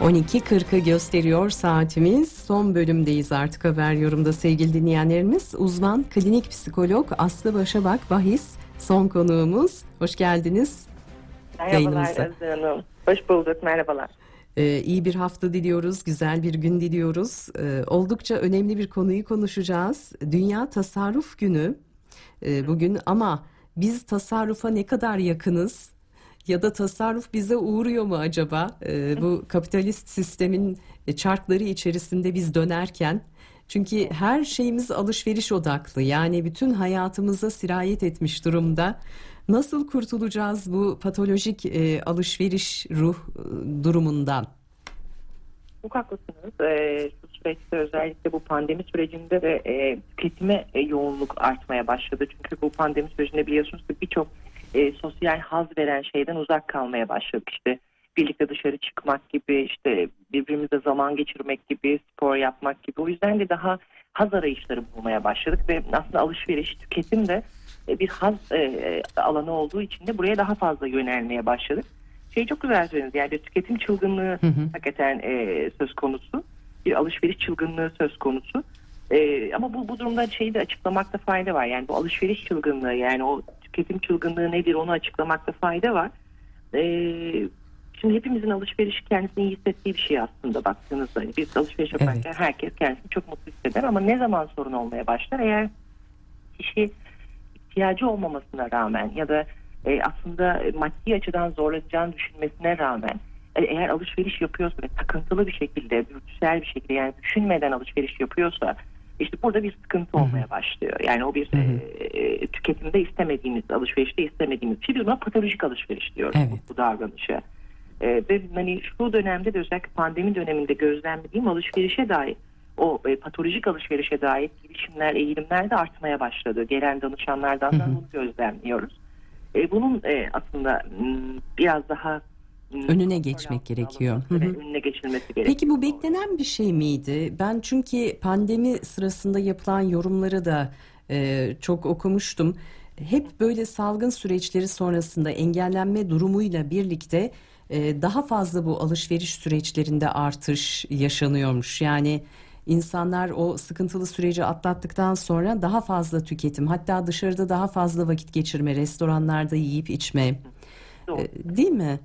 12.40'ı gösteriyor saatimiz. Son bölümdeyiz artık haber yorumda sevgili dinleyenlerimiz. Uzman klinik psikolog Aslı Başabak Bahis son konuğumuz. Hoş geldiniz. Merhabalar. Özlem Hanım. Hoş bulduk. Merhabalar. Ee, iyi bir hafta diliyoruz, güzel bir gün diliyoruz. Ee, oldukça önemli bir konuyu konuşacağız. Dünya Tasarruf Günü ee, bugün ama biz tasarrufa ne kadar yakınız? Ya da tasarruf bize uğruyor mu acaba? Ee, bu kapitalist sistemin çarkları içerisinde biz dönerken. Çünkü her şeyimiz alışveriş odaklı. Yani bütün hayatımıza sirayet etmiş durumda. Nasıl kurtulacağız bu patolojik e, alışveriş ruh e, durumundan? Çok haklısınız. Ee, şu süreçte özellikle bu pandemi sürecinde de e, tüketime e, yoğunluk artmaya başladı. Çünkü bu pandemi sürecinde biliyorsunuz ki birçok e, sosyal haz veren şeyden uzak kalmaya başladık. İşte birlikte dışarı çıkmak gibi, işte birbirimizle zaman geçirmek gibi, spor yapmak gibi. O yüzden de daha haz arayışları bulmaya başladık ve aslında alışveriş, tüketim de e, bir haz e, alanı olduğu için de buraya daha fazla yönelmeye başladık. Şey çok güzel söylediniz yani tüketim çılgınlığı Hı hı. hakikaten e, söz konusu. Bir alışveriş çılgınlığı söz konusu. E, ama bu, bu durumda şeyi de açıklamakta fayda var. Yani bu alışveriş çılgınlığı yani o tüketim çılgınlığı nedir onu açıklamakta fayda var. E, şimdi hepimizin alışveriş kendisini iyi hissettiği bir şey aslında baktığınızda. Hani biz alışveriş yaparken Evet. herkes kendisini çok mutlu hisseder ama ne zaman sorun olmaya başlar? Eğer kişi ihtiyacı olmamasına rağmen ya da e, aslında maddi açıdan zorlanacağını düşünmesine rağmen e, eğer alışveriş yapıyorsa ve takıntılı bir şekilde, dürtüsel bir şekilde yani düşünmeden alışveriş yapıyorsa işte burada bir sıkıntı olmaya başlıyor. Yani o bir hı. e, tüketimde istemediğimiz, alışverişte istemediğimiz şey. Biz buna patolojik alışveriş diyoruz Evet. bu, bu davranışa. E, ve hani şu dönemde de özellikle pandemi döneminde gözlemlediğim alışverişe dair o e, patolojik alışverişe dair girişimler, eğilimler de artmaya başladı. Gelen danışanlardan da bunu gözlemliyoruz. E, bunun e, aslında biraz daha Önüne geçmek gerekiyor. Hı hı. Evet, önüne geçilmesi gerekiyor. Peki bu beklenen bir şey miydi? Ben çünkü pandemi sırasında yapılan yorumları da e, çok okumuştum. Hep böyle salgın süreçleri sonrasında engellenme durumuyla birlikte e, daha fazla bu alışveriş süreçlerinde artış yaşanıyormuş. Yani insanlar o sıkıntılı süreci atlattıktan sonra daha fazla tüketim, hatta dışarıda daha fazla vakit geçirme, restoranlarda yiyip içme. Doğru. E, değil mi?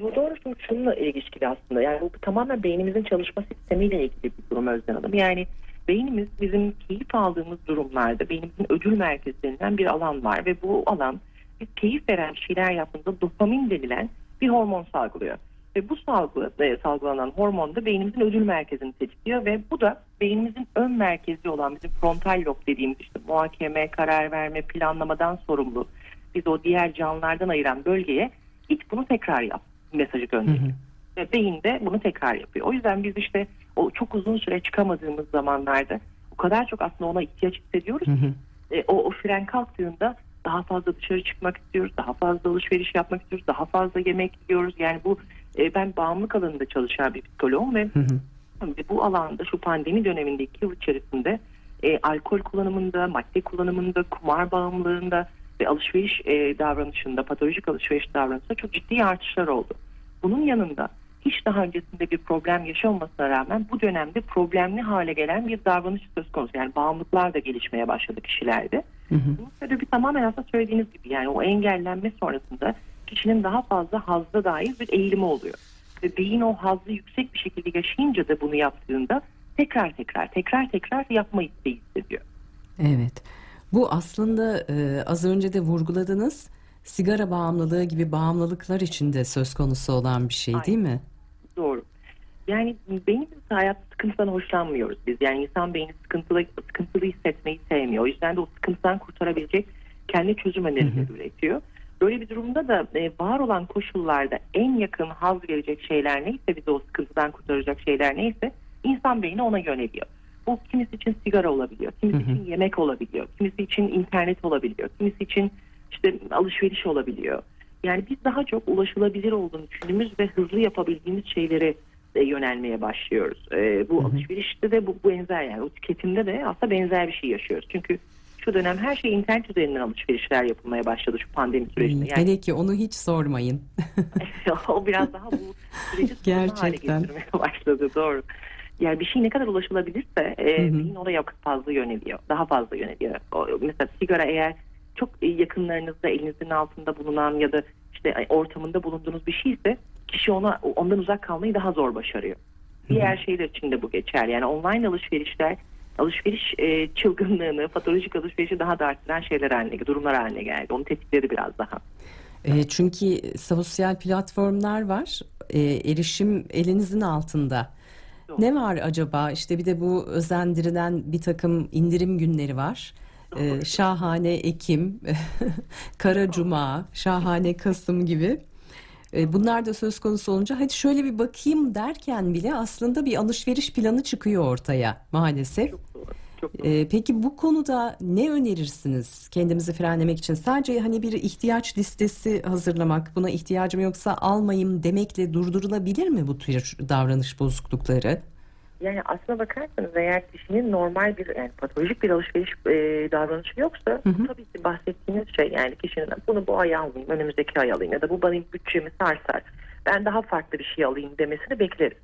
Bu doğru şu- şununla ilişkili aslında. Yani bu tamamen beynimizin çalışma sistemiyle ilgili bir durum Özden Hanım. Yani beynimiz bizim keyif aldığımız durumlarda beynimizin ödül merkezlerinden bir alan var ve bu alan biz keyif veren şeyler yaptığımızda dopamin denilen bir hormon salgılıyor. Ve bu salgı, e, salgılanan hormon da beynimizin ödül merkezini tetikliyor ve bu da beynimizin ön merkezi olan bizim frontal lob dediğimiz işte muhakeme, karar verme, planlamadan sorumlu biz o diğer canlılardan ayıran bölgeye git bunu tekrar yap mesajı gönderiyor. Ve beyin de bunu tekrar yapıyor. O yüzden biz işte o çok uzun süre çıkamadığımız zamanlarda o kadar çok aslında ona ihtiyaç hissediyoruz. Hı. E, o, o fren kalktığında daha fazla dışarı çıkmak istiyoruz, daha fazla alışveriş yapmak istiyoruz, daha fazla yemek yiyoruz. Yani bu e, ben bağımlılık alanında çalışan bir psikoloğum ve Hı hı. bu alanda şu pandemi döneminde iki yıl içerisinde e, alkol kullanımında, madde kullanımında, kumar bağımlılığında ve alışveriş e, davranışında, patolojik alışveriş davranışında çok ciddi artışlar oldu. Bunun yanında hiç daha öncesinde bir problem yaşamamasına rağmen bu dönemde problemli hale gelen bir davranış söz konusu. Yani bağımlılıklar da gelişmeye başladı kişilerde. Hı hı. Bunun sebebi tamamen aslında söylediğiniz gibi yani o engellenme sonrasında kişinin daha fazla hazda dair bir eğilimi oluyor. Ve beyin o hazzı yüksek bir şekilde yaşayınca da bunu yaptığında tekrar tekrar tekrar tekrar yapma isteği hissediyor. Evet. Bu aslında e, az önce de vurguladınız. Sigara bağımlılığı gibi bağımlılıklar içinde söz konusu olan bir şey Aynen. değil mi? Doğru. Yani beynimiz hayat sıkıntıdan hoşlanmıyoruz biz. Yani insan beyni sıkıntılı, sıkıntılı hissetmeyi sevmiyor. O yüzden de o sıkıntıdan kurtarabilecek kendi çözüm önerileri üretiyor. Böyle bir durumda da e, var olan koşullarda en yakın haz verecek şeyler neyse bizi o sıkıntıdan kurtaracak şeyler neyse insan beyni ona yöneliyor. Bu kimisi için sigara olabiliyor, kimisi için yemek olabiliyor, kimisi için internet olabiliyor, kimisi için işte alışveriş olabiliyor. Yani biz daha çok ulaşılabilir olduğunu düşündüğümüz ve hızlı yapabildiğimiz şeylere yönelmeye başlıyoruz. E, bu Hı hı. alışverişte de bu, bu benzer yani o tüketimde de aslında benzer bir şey yaşıyoruz. Çünkü şu dönem her şey internet üzerinden alışverişler yapılmaya başladı şu pandemi sürecinde. Yani... Hele ki onu hiç sormayın. o biraz daha bu süreci sorun hale getirmeye başladı doğru. Yani bir şey ne kadar ulaşılabilirse e, beyin oraya fazla yöneliyor. Daha fazla yöneliyor. O, mesela sigara eğer çok yakınlarınızda elinizin altında bulunan ya da işte ortamında bulunduğunuz bir şeyse kişi ona ondan uzak kalmayı daha zor başarıyor. Diğer şeyler için de bu geçer. Yani online alışverişler alışveriş e, çılgınlığını, patolojik alışverişi daha da arttıran şeyler haline, durumlar haline geldi. Onu tetikledi biraz daha. E, çünkü sosyal platformlar var. E, erişim elinizin altında. Ne var acaba? İşte bir de bu özendirilen bir takım indirim günleri var. Ee, şahane Ekim, Kara Cuma, Şahane Kasım gibi. Ee, bunlar da söz konusu olunca hadi şöyle bir bakayım derken bile aslında bir alışveriş planı çıkıyor ortaya maalesef. Çok doğru. Ee, peki bu konuda ne önerirsiniz kendimizi frenlemek için? Sadece hani bir ihtiyaç listesi hazırlamak, buna ihtiyacım yoksa almayayım demekle durdurulabilir mi bu tür davranış bozuklukları? Yani aslına bakarsanız eğer kişinin normal bir yani patolojik bir alışveriş e, davranışı yoksa hı hı. tabii ki bahsettiğiniz şey yani kişinin bunu bu ay alayım önümüzdeki ay alayım ya da bu benim bütçemi sarsar ben daha farklı bir şey alayım demesini bekleriz.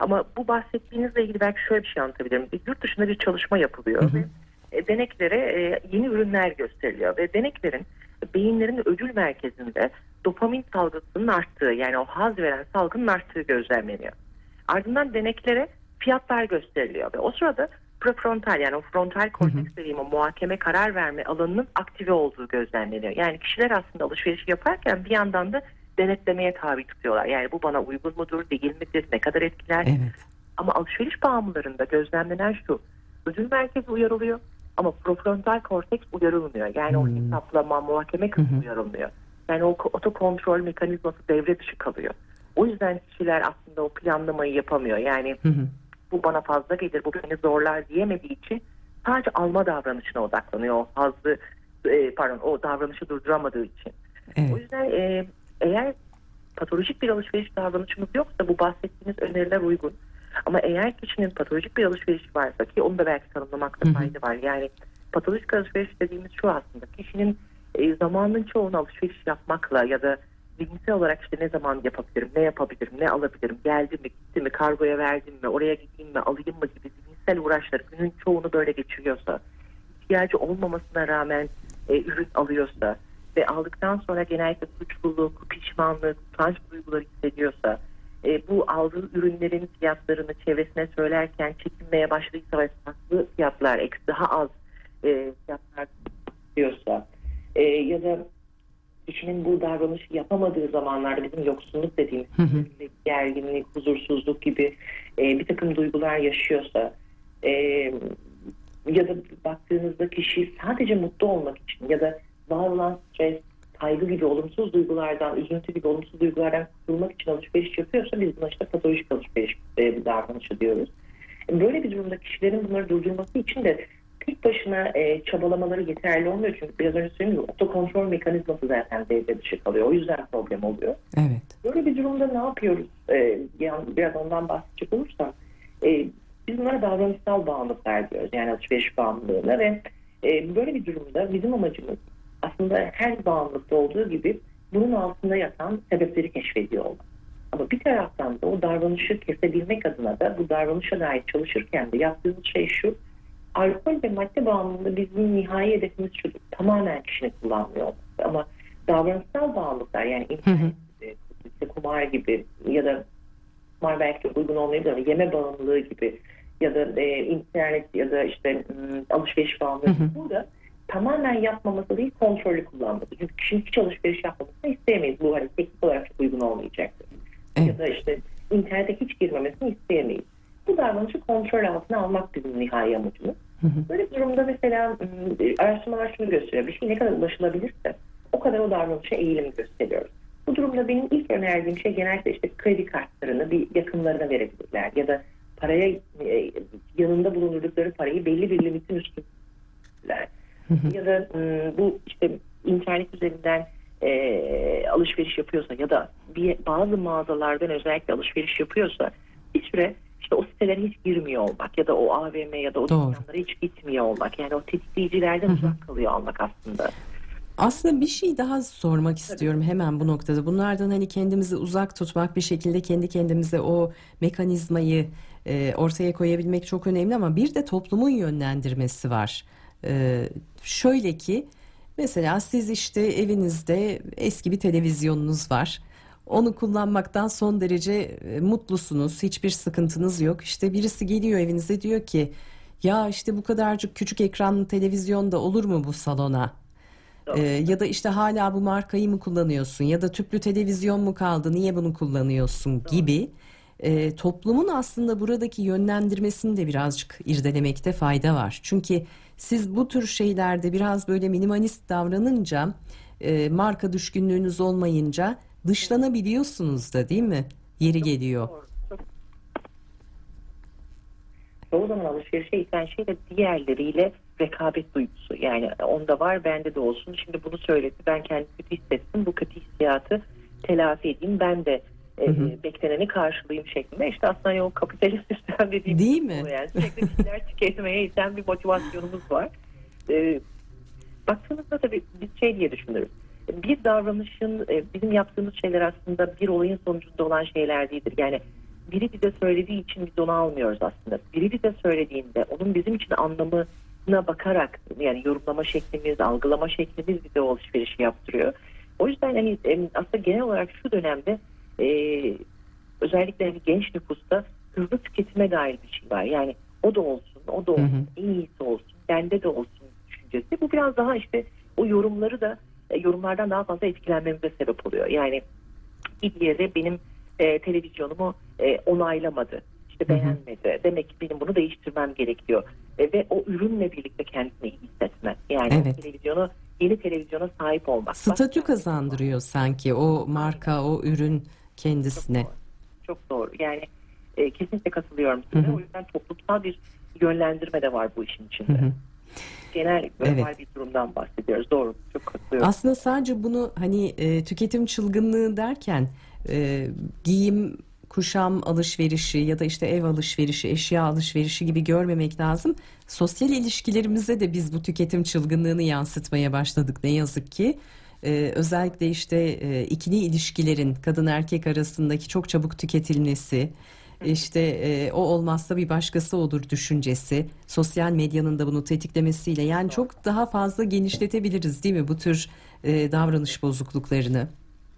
Ama bu bahsettiğinizle ilgili belki şöyle bir şey anlatabilirim. Bir yurt dışında bir çalışma yapılıyor hı hı. ve e, deneklere e, yeni ürünler gösteriliyor ve deneklerin beyinlerin ödül merkezinde dopamin salgısının arttığı yani o haz veren salgının arttığı gözlemleniyor. Ardından deneklere fiyatlar gösteriliyor ve o sırada prefrontal yani o frontal korteks dediğim o muhakeme karar verme alanının aktive olduğu gözlemleniyor. Yani kişiler aslında alışveriş yaparken bir yandan da denetlemeye tabi tutuyorlar. Yani bu bana uygun mudur, değil midir, ne kadar etkiler. Evet. Ama alışveriş bağımlılarında gözlemlenen şu, ödül merkezi uyarılıyor ama prefrontal korteks uyarılmıyor. Yani hmm. o hesaplama, muhakeme kısmı uyarılmıyor. Yani o otokontrol mekanizması devre dışı kalıyor. O yüzden kişiler aslında o planlamayı yapamıyor. Yani hı hı bu bana fazla gelir, bu beni zorlar diyemediği için sadece alma davranışına odaklanıyor. O hazlı, e, pardon o davranışı durduramadığı için. Evet. O yüzden e, eğer patolojik bir alışveriş davranışımız yoksa bu bahsettiğiniz öneriler uygun. Ama eğer kişinin patolojik bir alışveriş varsa ki onu da belki tanımlamakta fayda var. Yani patolojik alışveriş dediğimiz şu aslında kişinin e, zamanın çoğunu alışveriş yapmakla ya da zihinsel olarak işte ne zaman yapabilirim, ne yapabilirim, ne alabilirim, geldi mi, gitti mi, kargoya verdim mi, oraya gideyim mi, alayım mı gibi zihinsel uğraşlar günün çoğunu böyle geçiriyorsa, ihtiyacı olmamasına rağmen e, ürün alıyorsa ve aldıktan sonra genellikle suçluluk, pişmanlık, utanç duyguları hissediyorsa, e, bu aldığı ürünlerin fiyatlarını çevresine söylerken çekinmeye başladıysa ve farklı fiyatlar, daha az e, fiyatlar diyorsa e, ya da kişinin bu davranışı yapamadığı zamanlarda bizim yoksunluk dediğimiz hı hı. gerginlik, huzursuzluk gibi e, bir takım duygular yaşıyorsa e, ya da baktığınızda kişi sadece mutlu olmak için ya da var olan stres, kaygı gibi olumsuz duygulardan, üzüntü gibi olumsuz duygulardan kurtulmak için alışveriş yapıyorsa biz buna işte patolojik alışveriş e, davranışı diyoruz. Böyle bir durumda kişilerin bunları durdurması için de tek başına e, çabalamaları yeterli olmuyor. Çünkü biraz önce söylediğim gibi otokontrol mekanizması zaten devre dışı kalıyor. O yüzden problem oluyor. Evet. Böyle bir durumda ne yapıyoruz? E, yani biraz ondan bahsedecek olursam e, biz bunlara davranışsal bağımlılıklar diyoruz. Yani alışveriş bağımlılığına ve e, böyle bir durumda bizim amacımız aslında her bağımlılıkta olduğu gibi bunun altında yatan sebepleri keşfediyor olmak. Ama bir taraftan da o davranışı kesebilmek adına da bu davranışa dair çalışırken de yaptığımız şey şu alkol ve madde bağımlılığı bizim nihai hedefimiz şu tamamen kişinin kullanmıyor olması. Ama davranışsal bağımlılıklar yani internet gibi, işte kumar gibi ya da kumar belki uygun olmayabilir ama yeme bağımlılığı gibi ya da e, internet ya da işte alışveriş bağımlılığı burada tamamen yapmaması değil kontrollü kullanması. Çünkü kişinin hiç alışveriş yapmamasını isteyemeyiz. Bu hani teknik olarak çok uygun olmayacaktır. Evet. Ya da işte internete hiç girmemesini isteyemeyiz. Bu davranışı kontrol altına almak bizim nihai amacımız. Böyle bir durumda mesela ıı, araştırmalar şunu gösteriyor. Bir şey ne kadar ulaşılabilirse o kadar o davranışa eğilim gösteriyoruz. Bu durumda benim ilk önerdiğim şey genellikle işte kredi kartlarını bir yakınlarına verebilirler ya da paraya e, yanında bulundurdukları parayı belli bir limitin üstündeler. Ya da ıı, bu işte internet üzerinden e, alışveriş yapıyorsa ya da bir bazı mağazalardan özellikle alışveriş yapıyorsa bir süre işte o sitelere hiç girmiyor olmak ya da o AVM ya da o Doğru. dükkanlara hiç gitmiyor olmak. Yani o tetikleyicilerden uzak kalıyor olmak aslında. Aslında bir şey daha sormak istiyorum hemen bu noktada. Bunlardan hani kendimizi uzak tutmak bir şekilde kendi kendimize o mekanizmayı e, ortaya koyabilmek çok önemli ama bir de toplumun yönlendirmesi var. E, şöyle ki mesela siz işte evinizde eski bir televizyonunuz var. Onu kullanmaktan son derece e, mutlusunuz. Hiçbir sıkıntınız yok. İşte birisi geliyor evinize diyor ki ya işte bu kadarcık küçük ekranlı televizyonda olur mu bu salona? Doğru. Ee, ya da işte hala bu markayı mı kullanıyorsun ya da tüplü televizyon mu kaldı niye bunu kullanıyorsun gibi e, toplumun aslında buradaki yönlendirmesini de birazcık irdelemekte fayda var. Çünkü siz bu tür şeylerde biraz böyle minimalist davranınca e, marka düşkünlüğünüz olmayınca dışlanabiliyorsunuz da değil mi? Yeri geliyor. Çoğu zaman alışverişe iten şey de diğerleriyle rekabet duygusu. Yani onda var bende de olsun. Şimdi bunu söyledi. Ben kendimi kötü hissettim. Bu kötü hissiyatı telafi edeyim. Ben de e, Hı hı. bekleneni karşılayayım şeklinde. İşte aslında o kapitalist sistem dediğimiz Değil mi? yani. Sürekli şeyler tüketmeye iten bir motivasyonumuz var. E, baktığınızda tabii biz şey diye düşünürüz. Bir davranışın e, bizim yaptığımız şeyler aslında bir olayın sonucunda olan şeyler değildir. Yani biri bize söylediği için biz onu almıyoruz aslında. Biri bize söylediğinde onun bizim için anlamına bakarak yani yorumlama şeklimiz, algılama şeklimiz bize o alışverişi yaptırıyor. O yüzden hani aslında genel olarak şu dönemde e, özellikle hani genç nüfusta hızlı tüketime dair bir şey var. Yani o da olsun, o da olsun, Hı hı. en iyisi olsun, bende de olsun düşüncesi. Bu biraz daha işte o yorumları da e, yorumlardan daha fazla etkilenmemize sebep oluyor. Yani bir diğeri benim e, televizyonumu e, onaylamadı. İşte Hı hı. beğenmedi. Demek ki benim bunu değiştirmem gerekiyor. E, ve o ürünle birlikte kendini iyi hissetme. Yani Evet. televizyonu yeni televizyona sahip olmak. Statü Bak- kazandırıyor sanki o marka o ürün kendisine. Çok doğru. Yani e, kesinlikle katılıyorum size. Hı hı. O yüzden toplumsal bir yönlendirme de var bu işin içinde. Hı hı. Genel global Evet. bir durumdan bahsediyoruz. Doğru. Çok katılıyorum. Aslında sadece bunu hani e, tüketim çılgınlığı derken e, giyim, kuşam alışverişi ya da işte ev alışverişi, eşya alışverişi gibi görmemek lazım. Sosyal ilişkilerimize de biz bu tüketim çılgınlığını yansıtmaya başladık ne yazık ki. E, özellikle işte e, ikili ilişkilerin kadın erkek arasındaki çok çabuk tüketilmesi, işte e, o olmazsa bir başkası olur düşüncesi, sosyal medyanın da bunu tetiklemesiyle yani çok daha fazla genişletebiliriz değil mi bu tür e, davranış bozukluklarını?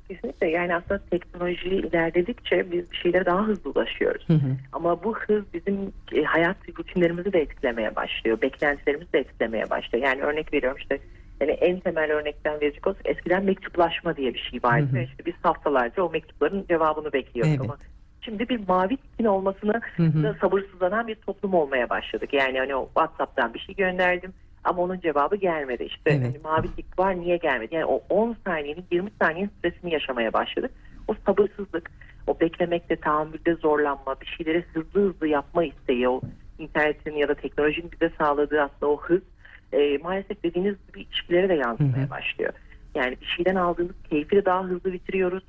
Kesinlikle. Yani aslında teknoloji ilerledikçe biz bir şeylere daha hızlı ulaşıyoruz. Hı hı. Ama bu hız bizim e, hayat rutinlerimizi de etkilemeye başlıyor. Beklentilerimizi de etkilemeye başlıyor. Yani örnek veriyorum işte yani en temel örnekten verecek olsak eskiden mektuplaşma diye bir şey vardı. Hı hı. İşte biz haftalarca o mektupların cevabını bekliyorduk Evet. ama şimdi bir mavi tikin olmasını Hı hı. sabırsızlanan bir toplum olmaya başladık. Yani hani o WhatsApp'tan bir şey gönderdim ama onun cevabı gelmedi. İşte Evet. hani mavi tik var niye gelmedi? Yani o 10 saniyenin 20 saniyenin stresini yaşamaya başladık. O sabırsızlık, o beklemekte, tahammülde zorlanma, bir şeyleri hızlı hızlı yapma isteği, o internetin ya da teknolojinin bize sağladığı aslında o hız e, maalesef dediğiniz gibi ilişkilere de yansımaya başlıyor. Yani bir şeyden aldığımız keyfi de daha hızlı bitiriyoruz.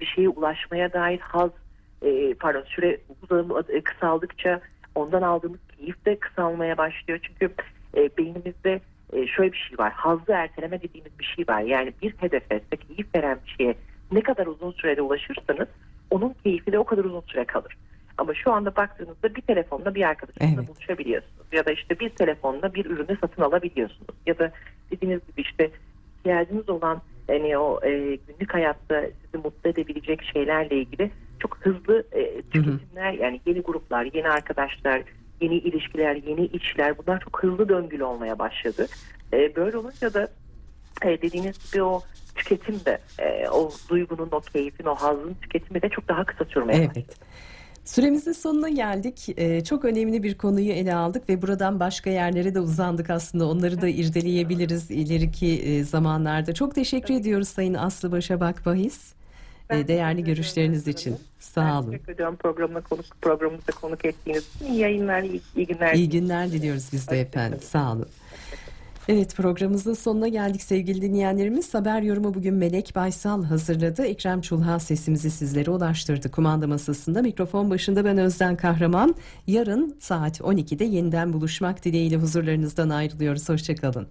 Bir şeye ulaşmaya dair haz, e, pardon süre uzam- e, kısaldıkça ondan aldığımız keyif de kısalmaya başlıyor. Çünkü e, beynimizde e, şöyle bir şey var. Hazzı erteleme dediğimiz bir şey var. Yani bir hedefe, keyif veren bir şeye ne kadar uzun sürede ulaşırsanız onun keyfi de o kadar uzun süre kalır. Ama şu anda baktığınızda bir telefonla bir arkadaşınızla Evet. buluşabiliyorsunuz. Ya da işte bir telefonla bir ürünü satın alabiliyorsunuz. Ya da dediğiniz gibi işte ihtiyacınız olan hani o e, günlük hayatta sizi mutlu edebilecek şeylerle ilgili çok hızlı e, tüketimler yani yeni gruplar, yeni arkadaşlar, yeni ilişkiler, yeni işler bunlar çok hızlı döngülü olmaya başladı. E, böyle olunca da e, dediğiniz gibi o tüketim de e, o duygunun, o keyfin, o hazın tüketimi de çok daha kısa sürmeye başladı. Evet. Süremizin sonuna geldik. Ee, çok önemli bir konuyu ele aldık ve buradan başka yerlere de uzandık aslında. Onları da irdeleyebiliriz ileriki e, zamanlarda. Çok teşekkür ediyoruz Sayın Aslı Başabak Bahis. Ben e, değerli görüşleriniz ederim. için. Ben Sağ olun. Teşekkür ediyorum programına konuk, programımıza konuk ettiğiniz için. İyi yayınlar, iyi, iyi günler. İyi günler diliyoruz biz de efendim. Sağ olun. Evet programımızın sonuna geldik sevgili dinleyenlerimiz. Haber yorumu bugün Melek Baysal hazırladı. Ekrem Çulha sesimizi sizlere ulaştırdı. Kumanda masasında mikrofon başında ben Özden Kahraman. Yarın saat 12'de yeniden buluşmak dileğiyle huzurlarınızdan ayrılıyoruz. Hoşçakalın.